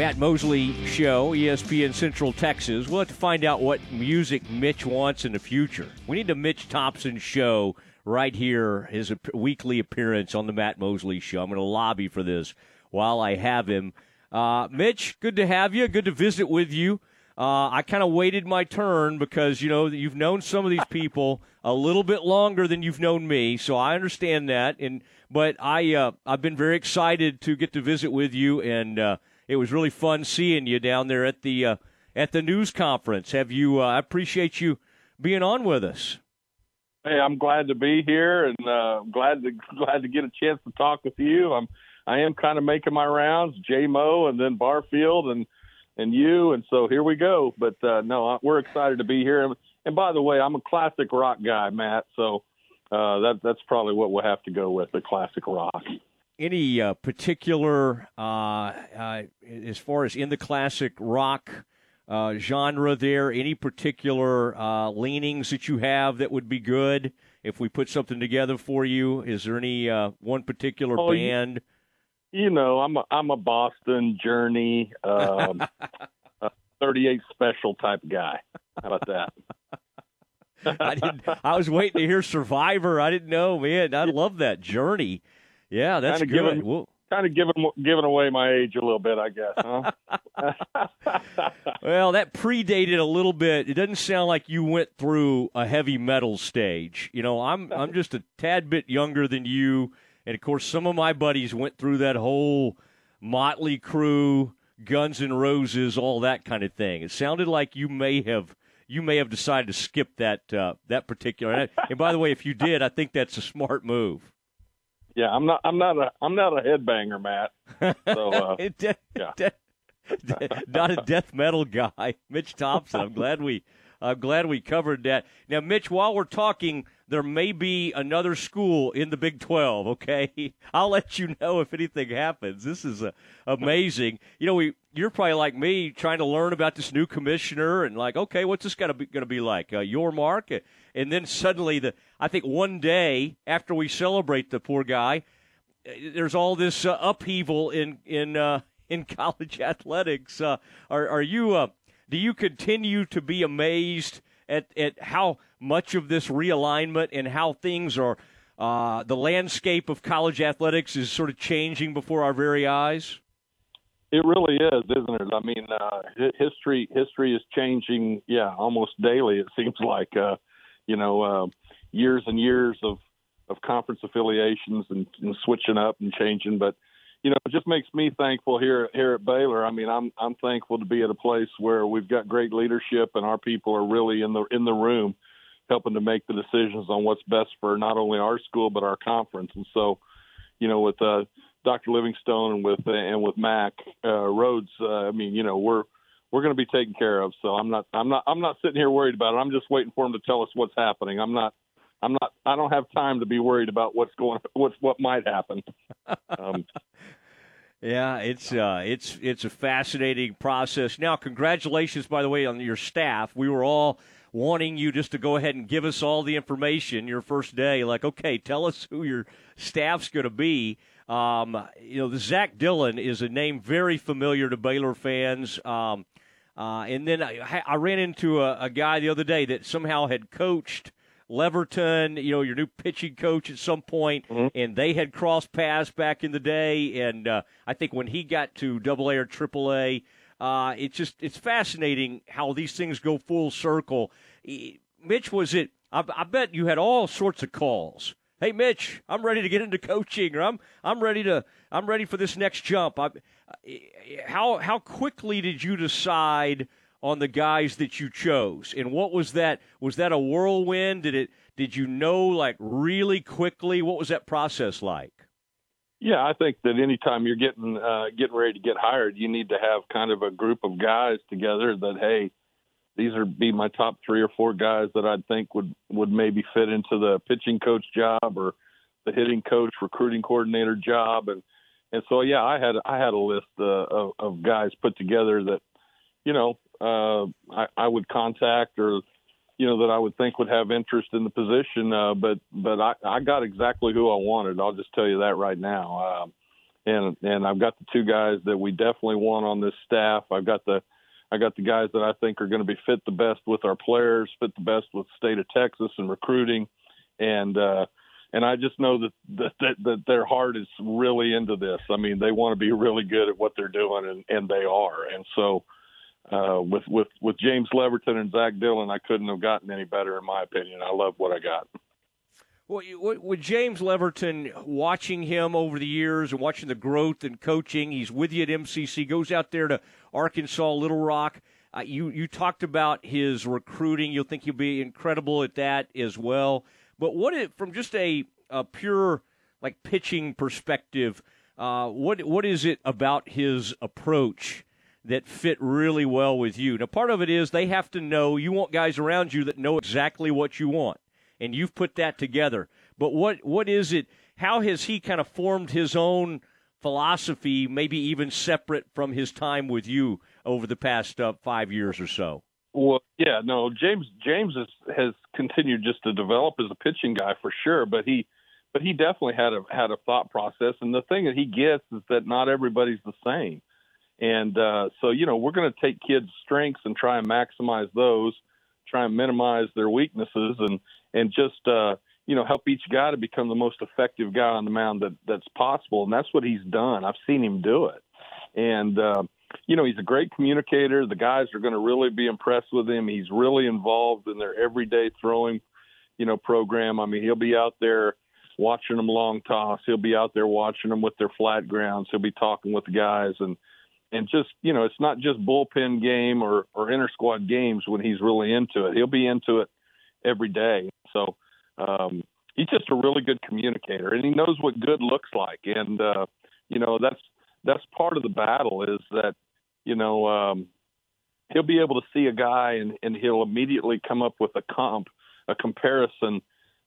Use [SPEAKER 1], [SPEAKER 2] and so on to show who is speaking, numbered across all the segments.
[SPEAKER 1] Matt Mosley Show, ESPN Central Texas. We'll have to find out what music Mitch wants in the future. We need a Mitch Thompson show right here, his weekly appearance on the Matt Mosley Show. I'm going to lobby for this while I have him. Uh, Mitch, good to have you. Good to visit with you. Uh, I kind of waited my turn because you know you've known some of these people a little bit longer than you've known me, so I understand that. And but I uh, I've been very excited to get to visit with you, and uh, it was really fun seeing you down there at the uh, at the news conference. Have you? Uh, I appreciate you being on with us.
[SPEAKER 2] Hey, I'm glad to be here, and uh, glad to glad to get a chance to talk with you. I'm I am kind of making my rounds, J Mo, and then Barfield, and and you, and so here we go. But uh, no, we're excited to be here. And by the way, I'm a classic rock guy, Matt. So uh, that that's probably what we'll have to go with the classic rock.
[SPEAKER 1] Any uh, particular, uh, uh, as far as in the classic rock uh, genre, there any particular uh, leanings that you have that would be good if we put something together for you? Is there any one particular oh, band?
[SPEAKER 2] You, you, know, I'm a, I'm a Boston Journey, um, 38 special type guy. How about that?
[SPEAKER 1] I didn't. I was waiting to hear Survivor. I didn't know, man. I love that journey. Yeah, that's
[SPEAKER 2] kind
[SPEAKER 1] of
[SPEAKER 2] good. Giving, kind of giving giving away my age a little bit, I guess.
[SPEAKER 1] Huh? well, that predated a little bit. It doesn't sound like you went through a heavy metal stage. You know, I'm I'm just a tad bit younger than you, and of course, some of my buddies went through that whole Motley Crue, Guns N' Roses, all that kind of thing. It sounded like you may have you may have decided to skip that uh, that particular. And, and by the way, if you did, I think that's a smart move.
[SPEAKER 2] Yeah, I'm not. I'm not a. I'm not a headbanger, Matt. So uh,
[SPEAKER 1] de- yeah. De- not a death metal guy, Mitch Thompson. I'm glad we. I'm glad we covered that. Now, Mitch, while we're talking there may be another school in the Big 12, okay? I'll let you know if anything happens. This is uh, amazing. You know, we you're probably like me trying to learn about this new commissioner and like, okay, what's this going to be like? Uh, Yormark and then suddenly the I think one day after we celebrate the poor guy, uh, there's all this uh, upheaval in in uh, in college athletics. Uh, are are you uh, do you continue to be amazed at, at how much of this realignment and how things are, uh, the landscape of college athletics is sort of changing before our very eyes?
[SPEAKER 2] It really is, isn't it? I mean, uh, history history is changing. Yeah, almost daily. It seems like, uh, you know, uh, years and years of of conference affiliations and, and switching up and changing. But you know, it just makes me thankful here here at Baylor. I mean, I'm I'm thankful to be at a place where we've got great leadership and our people are really in the in the room, helping to make the decisions on what's best for not only our school but our conference. And so, you know, with uh, Dr. Livingstone and with and with Mack uh, Rhoades, uh, I mean, you know, we're we're going to be taken care of. So I'm not I'm not I'm not sitting here worried about it. I'm just waiting for them to tell us what's happening. I'm not I'm not. I don't have time to be worried about what's going. What's what might happen. Um,
[SPEAKER 1] yeah, it's uh, it's it's a fascinating process. Now, congratulations, by the way, on your staff. We were all wanting you just to go ahead and give us all the information your first day. Like, okay, tell us who your staff's going to be. Um, you know, the Zach Dillon is a name very familiar to Baylor fans. Um, uh, and then I, I ran into a, a, guy the other day that somehow had coached Leverton, you know, your new pitching coach at some point, mm-hmm. and they had crossed paths back in the day. And uh, I think when he got to Double A or Triple A, uh, it's just it's fascinating how these things go full circle. Mitch, was it? I, I bet you had all sorts of calls. Hey, Mitch, I'm ready to get into coaching, or I'm I'm ready to I'm ready for this next jump. I, how how quickly did you decide? On the guys that you chose. And what was that? Was that a whirlwind? Did it? Did you know like really quickly? What was that process like?
[SPEAKER 2] Yeah, I think that anytime you're getting uh, getting ready to get hired, you need to have kind of a group of guys together that hey, these are be my top three or four guys that I'd think would would maybe fit into the pitching coach job or the hitting coach, recruiting coordinator job, and and so yeah, I had I had a list uh, of, of guys put together that you know uh, I, I would contact or you know that I would think would have interest in the position. Uh, but but I, I got exactly who I wanted. I'll just tell you that right now. Uh, and and I've got the two guys that we definitely want on this staff. I've got the I got the guys that I think are going to be fit the best with our players, fit the best with the state of Texas and recruiting, and uh, and I just know that, that that that their heart is really into this. I mean, they want to be really good at what they're doing, and and they are. And so, uh, with with with James Leverton and Zach Dillon, I couldn't have gotten any better, in my opinion. I love what I got.
[SPEAKER 1] Well, with James Leverton, watching him over the years and watching the growth and coaching, he's with you at MCC, goes out there to Arkansas, Little Rock. Uh, you you talked about his recruiting. You'll think he'll be incredible at that as well. But what it, from just a, a pure like pitching perspective, uh, what what is it about his approach that fit really well with you? Now, part of it is they have to know you want guys around you that know exactly what you want, and you've put that together. But what what is it? How has he kind of formed his own philosophy, maybe even separate from his time with you over the past uh, five years or so?
[SPEAKER 2] Well, yeah, no, James James has, has continued just to develop as a pitching guy for sure, but he but he definitely had a had a thought process, and the thing that he gets is that not everybody's the same, and uh, so you know we're going to take kids' strengths and try and maximize those, try and minimize their weaknesses, and and just uh, you know help each guy to become the most effective guy on the mound that that's possible, and that's what he's done. I've seen him do it, and. Uh, you know, he's a great communicator. The guys are going to really be impressed with him. He's really involved in their everyday throwing, you know, program. I mean, he'll be out there watching them long toss. He'll be out there watching them with their flat grounds. He'll be talking with the guys and and just you know, it's not just bullpen game or or inter squad games when he's really into it. He'll be into it every day. So um, he's just a really good communicator, and he knows what good looks like. And uh, you know, that's that's part of the battle is that you know um, he'll be able to see a guy and, and he'll immediately come up with a comp, a comparison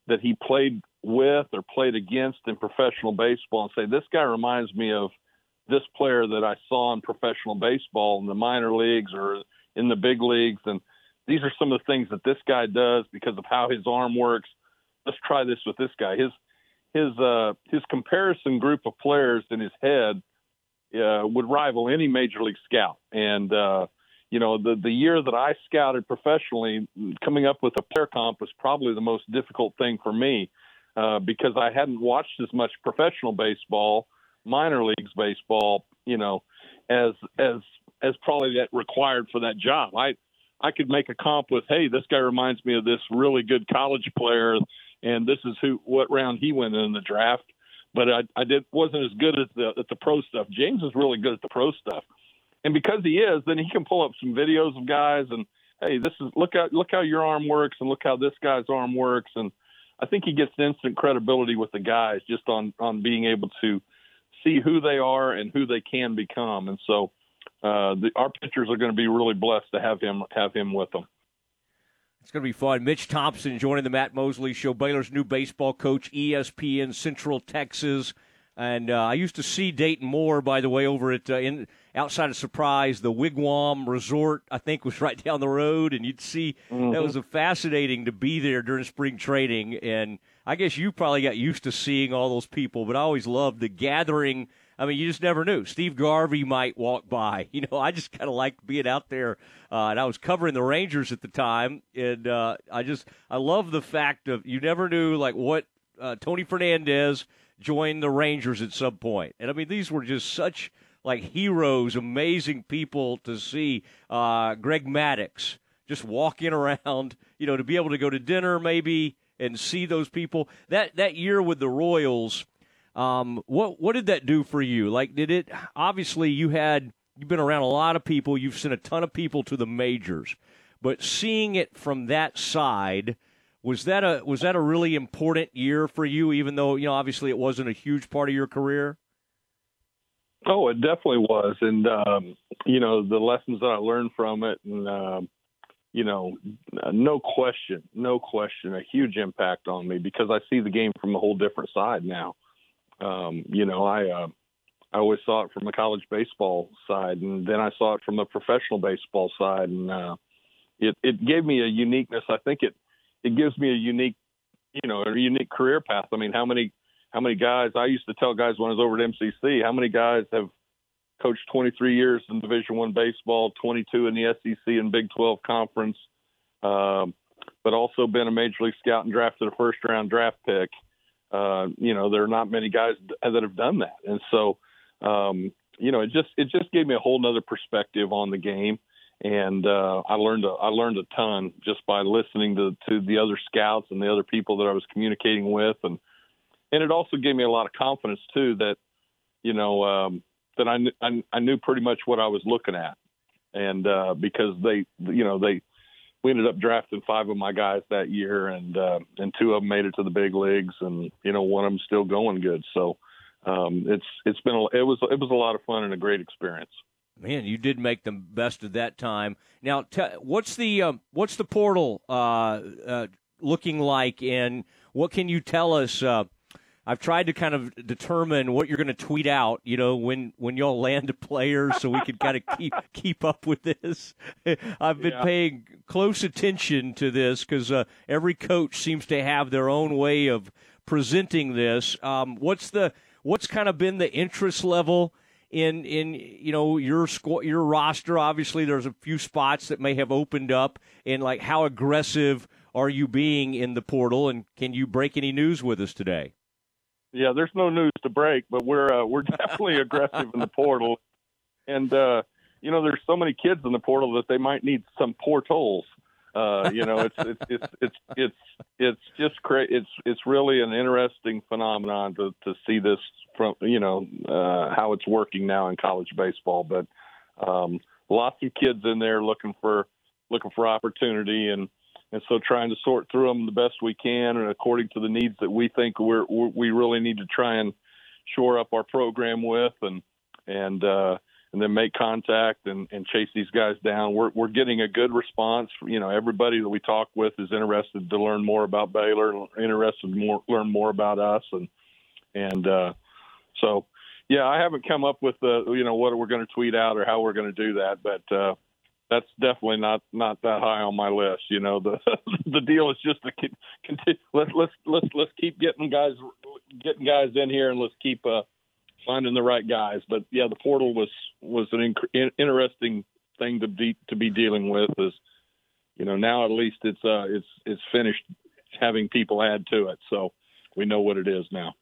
[SPEAKER 2] that he played with or played against in professional baseball and say this guy reminds me of this player that I saw in professional baseball in the minor leagues or in the big leagues and these are some of the things that this guy does because of how his arm works. Let's try this with this guy. His his uh his comparison group of players in his head uh, would rival any major league scout. And uh, you know, the the year that I scouted professionally, coming up with a player comp was probably the most difficult thing for me uh, because I hadn't watched as much professional baseball, minor leagues baseball, you know, as as as probably that required for that job. I I could make a comp with, hey, this guy reminds me of this really good college player, and this is who what round he went in the draft but I, I did wasn't as good at the at the pro stuff. James is really good at the pro stuff, and because he is, then he can pull up some videos of guys and hey, this is look how look how your arm works and look how this guy's arm works, and I think he gets instant credibility with the guys just on on being able to see who they are and who they can become, and so uh, the, our pitchers are going to be really blessed to have him have him with them.
[SPEAKER 1] It's going to be fun. Mitch Thompson joining the Matt Mosley Show, Baylor's new baseball coach, ESPN Central Texas. And uh, I used to see Dayton Moore, by the way, over at uh, in outside of Surprise, the Wigwam Resort. I think was right down the road, and you'd see mm-hmm. that was a fascinating to be there during spring training. And I guess you probably got used to seeing all those people, but I always loved the gathering I mean, you just never knew. Steve Garvey might walk by. You know, I just kind of liked being out there, uh, and I was covering the Rangers at the time, and uh, I just I love the fact of you never knew like what uh, Tony Fernandez joined the Rangers at some point, and I mean these were just such like heroes, amazing people to see. Uh, Greg Maddux just walking around, you know, to be able to go to dinner maybe and see those people. That that year with the Royals um, what what did that do for you? Like, did it? Obviously, you had you've been around a lot of people. You've sent a ton of people to the majors, but seeing it from that side was that a was that a really important year for you? Even though you know, obviously, it wasn't a huge part of your career.
[SPEAKER 2] Oh, it definitely was, and um, you know the lessons that I learned from it, and um, you know, no question, no question, a huge impact on me because I see the game from a whole different side now um, you know, I uh, I always saw it from the college baseball side, and then I saw it from the professional baseball side, and uh, it it gave me a uniqueness. I think it it gives me a unique, you know, a unique career path. I mean, how many how many guys I used to tell guys when I was over at MCC, how many guys have coached 23 years in Division One baseball, 22 in the SEC and Big 12 conference, um, but also been a major league scout and drafted a first round draft pick. Uh, you know, there are not many guys that have done that, and so um, you know, it just it just gave me a whole nother perspective on the game, and uh, I learned a, I learned a ton just by listening to to the other scouts and the other people that I was communicating with, and and it also gave me a lot of confidence too that you know um, that I, I I knew pretty much what I was looking at, and uh, because they you know they we ended up drafting five of my guys that year, and uh, and two of them made it to the big leagues, and you know one of them still going good. So um, it's it's been a, it was it was a lot of fun and a great experience.
[SPEAKER 1] Man, you did make the best of that time. Now, t- what's the um, what's the portal uh, uh, looking like, and what can you tell us? I've tried to kind of determine what you're going to tweet out, you know, when when y'all land players, so we can kind of keep keep up with this. I've been yeah. paying close attention to this because uh, every coach seems to have their own way of presenting this. Um, what's the what's kind of been the interest level? in in you know your squad your roster obviously there's a few spots that may have opened up and like how aggressive are you being in the portal and can you break any news with us today
[SPEAKER 2] yeah, there's no news to break, but we're uh, we're definitely aggressive in the portal, and uh, you know there's so many kids in the portal that they might need some portals. Uh, you know, it's it's it's it's it's it's just cra- it's it's really an interesting phenomenon to to see this from you know uh, how it's working now in college baseball. But um, lots of kids in there looking for looking for opportunity and and so trying to sort through them the best we can and according to the needs that we think we're, we really need to try and shore up our program with and and uh, and then make contact and, and chase these guys down. We're we're getting a good response. You know, everybody that we talk with is interested to learn more about Baylor, interested more learn more about us, and and uh, so yeah, I haven't come up with the you know what we're going to tweet out or how we're going to do that, but uh, that's definitely not not that high on my list. You know, the the deal is just to continue. Let's let's let's let's keep getting guys getting guys in here, and let's keep uh, finding the right guys. But yeah, the portal was was an inc- interesting thing to be to be dealing with. Is you know now at least it's uh it's it's finished having people add to it, so we know what it is now.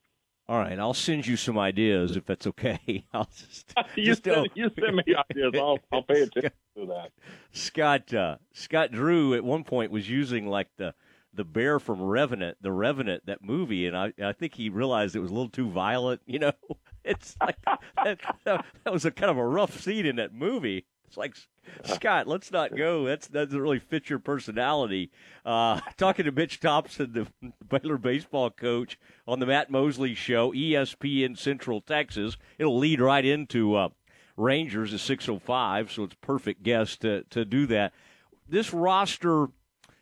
[SPEAKER 1] All right, I'll send you some ideas if that's okay. I'll just
[SPEAKER 2] you, just send, you send me ideas. I'll I'll pay attention that.
[SPEAKER 1] Scott uh, Scott Drew at one point was using like the the bear from Revenant, the Revenant, that movie, and I I think he realized it was a little too violent. You know, it's like that, that was a kind of a rough scene in that movie. It's like Scott, let's not go. That's that doesn't really fit your personality. Uh, talking to Mitch Thompson, the Baylor baseball coach, on the Matt Mosley Show, ESPN Central Texas. It'll lead right into uh, Rangers oh five, so it's perfect guest to to do that. This roster,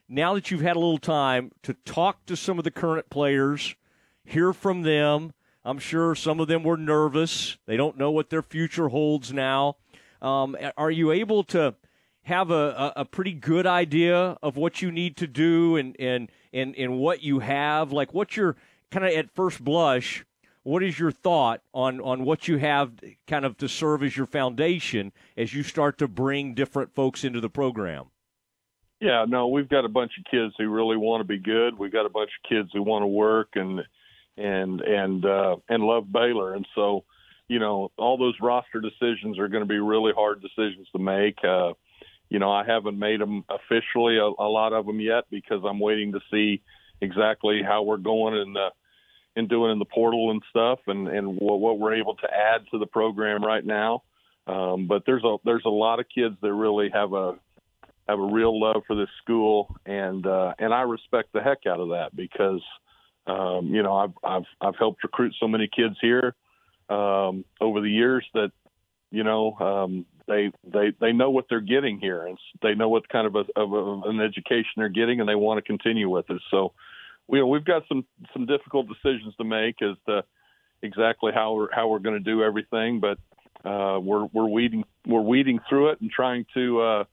[SPEAKER 1] now that you've had a little time to talk to some of the current players, hear from them. I'm sure some of them were nervous. They don't know what their future holds now. Um, are you able to have a, a, pretty good idea of what you need to do and, and, and, and what you have? Like, what's your kind of at first blush? What is your thought on, on what you have kind of to serve as your foundation as you start to bring different folks into the program?
[SPEAKER 2] Yeah, no, we've got a bunch of kids who really want to be good. We've got a bunch of kids who want to work and and and uh, and love Baylor, and so you know, all those roster decisions are going to be really hard decisions to make. Uh, you know, I haven't made them officially a, a lot of them yet because I'm waiting to see exactly how we're going and uh, and doing in the portal and stuff, and and what, what we're able to add to the program right now. Um, but there's a there's a lot of kids that really have a have a real love for this school, and uh, and I respect the heck out of that because um, you know I've I've I've helped recruit so many kids here um, over the years that you know um, they they they know what they're getting here, and they know what kind of, a, of a, an education they're getting, and they want to continue with it. So, we, we've got some some difficult decisions to make as to exactly how we're how we're going to do everything, but uh, we're we're weeding we're weeding through it and trying to uh,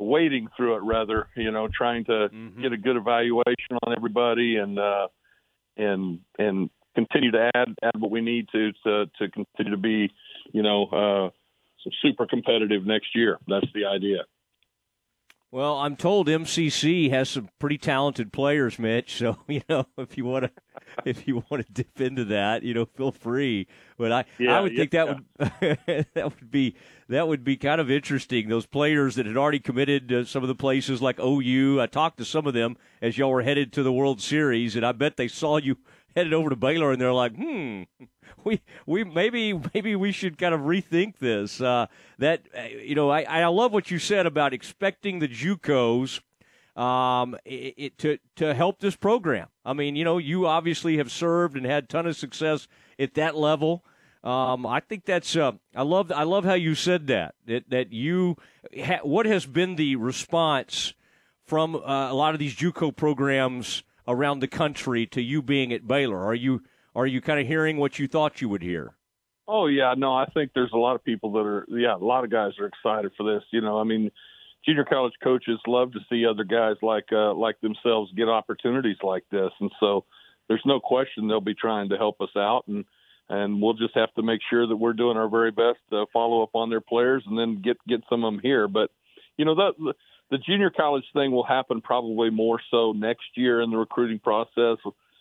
[SPEAKER 2] wading through it rather, you know, trying to mm-hmm. get a good evaluation on everybody and uh, and and continue to add add what we need to to to continue to be, you know, uh, super competitive next year. That's the idea.
[SPEAKER 1] Well, I'm told MCC has some pretty talented players, Mitch. So you know, if you want to, if you want to dip into that, you know, feel free. But I,
[SPEAKER 2] yeah,
[SPEAKER 1] I would
[SPEAKER 2] yeah,
[SPEAKER 1] think that would that would be that would be kind of interesting. Those players that had already committed to some of the places like OU. I talked to some of them as y'all were headed to the World Series, and I bet they saw you headed over to Baylor, and they're like, hmm, we we maybe maybe we should kind of rethink this. Uh, that uh, you know, I I love what you said about expecting the JUCOs um, it, it, to to help this program. I mean, you know, you obviously have served and had ton of success at that level. Um, I think that's uh, I love I love how you said that that that you ha- what has been the response from uh, a lot of these JUCO programs around the country to you being at Baylor? Are you are you kind of hearing what you thought you would hear?
[SPEAKER 2] Oh yeah, no, I think there's a lot of people that are yeah, a lot of guys are excited for this. You know, I mean, junior college coaches love to see other guys like uh, like themselves get opportunities like this, and so there's no question they'll be trying to help us out, and and we'll just have to make sure that we're doing our very best to follow up on their players and then get get some of them here. But you know that the junior college thing will happen probably more so next year in the recruiting process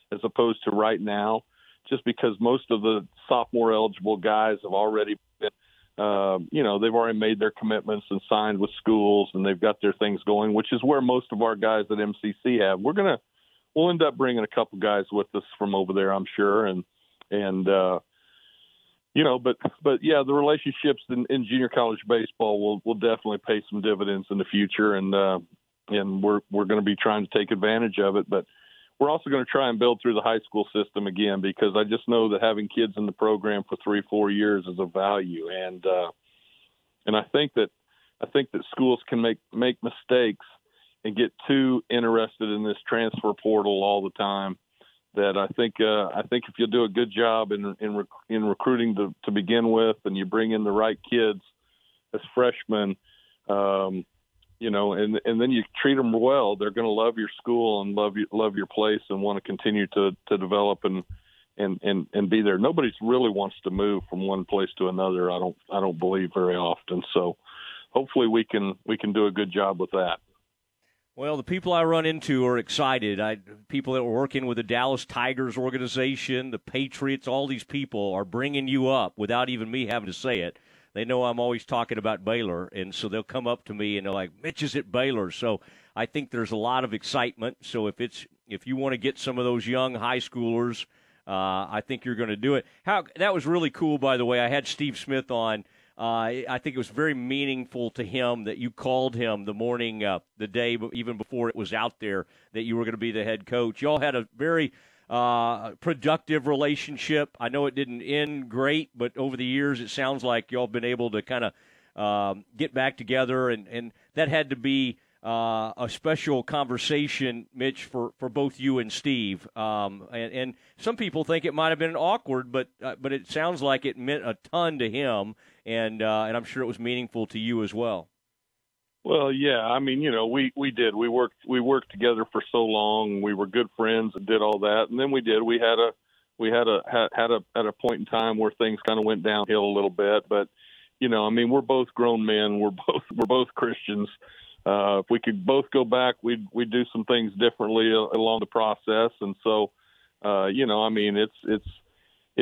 [SPEAKER 2] as opposed to right now, just because most of the sophomore eligible guys have already been, uh, you know, they've already made their commitments and signed with schools and they've got their things going, which is where most of our guys at MCC have. We're gonna, we'll end up bringing a couple guys with us from over there, I'm sure, and and uh, you know, but but yeah, the relationships in, in junior college baseball will will definitely pay some dividends in the future, and uh, and we're we're going to be trying to take advantage of it. But we're also going to try and build through the high school system again because I just know that having kids in the program for three four years is a value, and uh, and I think that I think that schools can make make mistakes and get too interested in this transfer portal all the time that I think uh, I think if you do a good job in in, rec- in recruiting to, to begin with, and you bring in the right kids as freshmen, um, you know, and and then you treat them well, they're going to love your school and love you, love your place and want to continue to to develop and and and and be there. Nobody really wants to move from one place to another. I don't I don't believe very often. So hopefully we can we can do a good job with that.
[SPEAKER 1] Well, the people I run into are excited. I people that were working with the Dallas Tigers organization, the Patriots, all these people are bringing you up without even me having to say it. They know I'm always talking about Baylor, and so they'll come up to me and they're like, "Mitch is at Baylor." So I think there's a lot of excitement. So if it's if you want to get some of those young high schoolers, uh, I think you're going to do it. How that was really cool, by the way. I had Steve Smith on uh, I think it was very meaningful to him that you called him the morning, uh, the day, even before it was out there, that you were going to be the head coach. Y'all had a very uh, productive relationship. I know it didn't end great, but over the years, it sounds like y'all have been able to kind of um, get back together, and, and that had to be uh, a special conversation, Mitch, for, for both you and Steve. Um, and, and, some people think it might have been awkward, but uh, but it sounds like it meant a ton to him, and uh, and I'm sure it was meaningful to you as well.
[SPEAKER 2] Well, yeah, I mean, you know, we we did. We worked we worked together for so long. We were good friends and did all that, and then we did. We had a we had a had, a at a point in time where things kind of went downhill a little bit, but you know, I mean, we're both grown men. We're both we're both Christians uh, if we could both go back, we'd we'd do some things differently along the process. And so, uh, you know, I mean, it's it's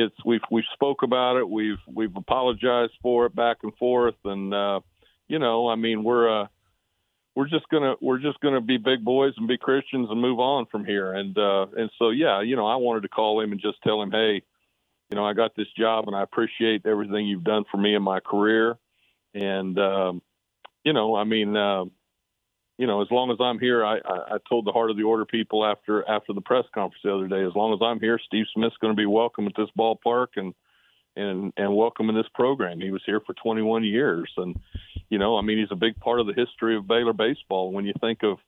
[SPEAKER 2] it's we've we've spoke about it. We've we've apologized for it back and forth. And uh, you know, I mean, we're uh, we're just gonna we're just gonna be big boys and be Christians and move on from here. And uh, and so, yeah, you know, I wanted to call him and just tell him, hey, you know, I got this job and I appreciate everything you've done for me in my career. And um, you know, I mean. Uh, you know, as long as I'm here, I, I, I told the Heart of the Order people after after the press conference the other day, as long as I'm here, Steve Smith's going to be welcome at this ballpark and and and welcome in this program. He was here for 21 years, and you know, I mean, he's a big part of the history of Baylor baseball. When you think of,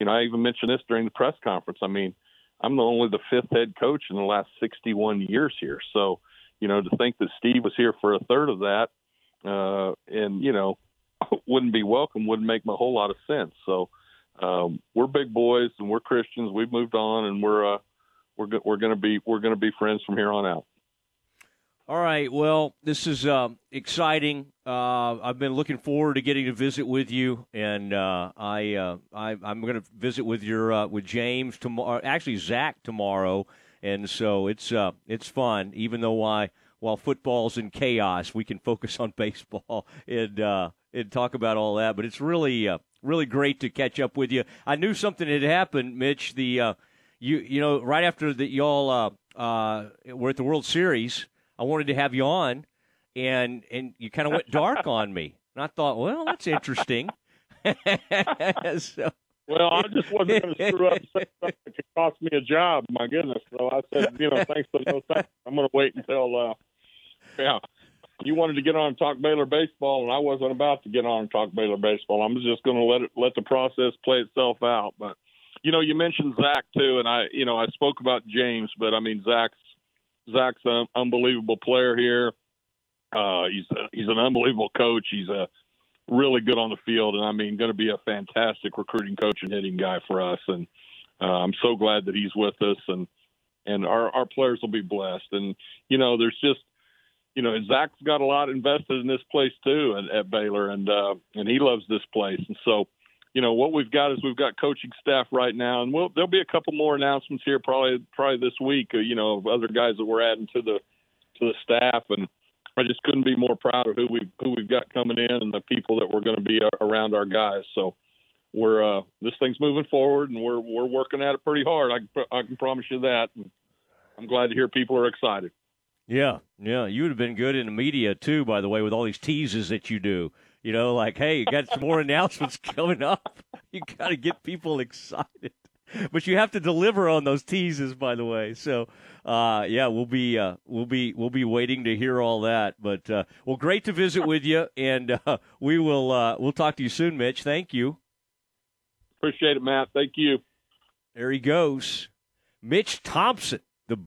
[SPEAKER 2] you know, I even mentioned this during the press conference. I mean, I'm the only the fifth head coach in the last 61 years here, so you know, to think that Steve was here for a third of that, uh, and you know, wouldn't be welcome wouldn't make a whole lot of sense. So um, we're big boys and we're Christians. We've moved on and we're uh,
[SPEAKER 3] we're go- we're going to be we're going to be friends from here on out.
[SPEAKER 1] All right. Well, this is uh, exciting. Uh, I've been looking forward to getting to visit with you, and uh, I, uh, I am going to visit with your uh, with James tomorrow. Actually, Zach tomorrow, and so it's uh, it's fun. Even though I while football's in chaos, we can focus on baseball and and talk about all that. But it's really uh, really great to catch up with you. I knew something had happened, Mitch. The uh, you you know right after that y'all uh, were at the World Series I wanted to have you on, and and you kind of went dark on me. And I thought, well, that's interesting.
[SPEAKER 2] so, well, I just wasn't going to screw up and say something that could cost me a job. My goodness. So I said, you know, thanks but no thanks. I'm going to wait until, uh, yeah. You wanted to get on and talk Baylor baseball, and I wasn't about to get on and talk Baylor baseball. I'm just going to let it let the process play itself out. But you know, you mentioned Zach too, and I, you know, I spoke about James, but I mean Zach's Zach's an unbelievable player here. Uh, he's a, he's an unbelievable coach. He's a really good on the field, and I mean, going to be a fantastic recruiting coach and hitting guy for us. And uh, I'm so glad that he's with us, and and our our players will be blessed. And you know, there's just you know, Zach's got a lot invested in this place too at, at Baylor, and uh, and he loves this place. And so, you know, what we've got is we've got coaching staff right now, and we'll, there'll be a couple more announcements here probably probably this week. Uh, you know, of other guys that we're adding to the to the staff, and I just couldn't be more proud of who we who we've got coming in and the people that we're going to be around our guys. So we're uh, this thing's moving forward, and we're we're working at it pretty hard. I I can promise you that. And I'm glad to hear people are excited.
[SPEAKER 1] Yeah, yeah, you would have been good in the media too. By the way, with all these teases that you do. You know, like, hey, you got some more announcements coming up. You got to get people excited. But you have to deliver on those teases, by the way. So, uh, yeah, we'll be uh, we'll be we'll be waiting to hear all that. But uh, well, great to visit with you, and uh, we will uh, we'll talk to you soon, Mitch. Thank you.
[SPEAKER 3] Appreciate it, Matt. Thank you.
[SPEAKER 1] There he goes, Mitch Thompson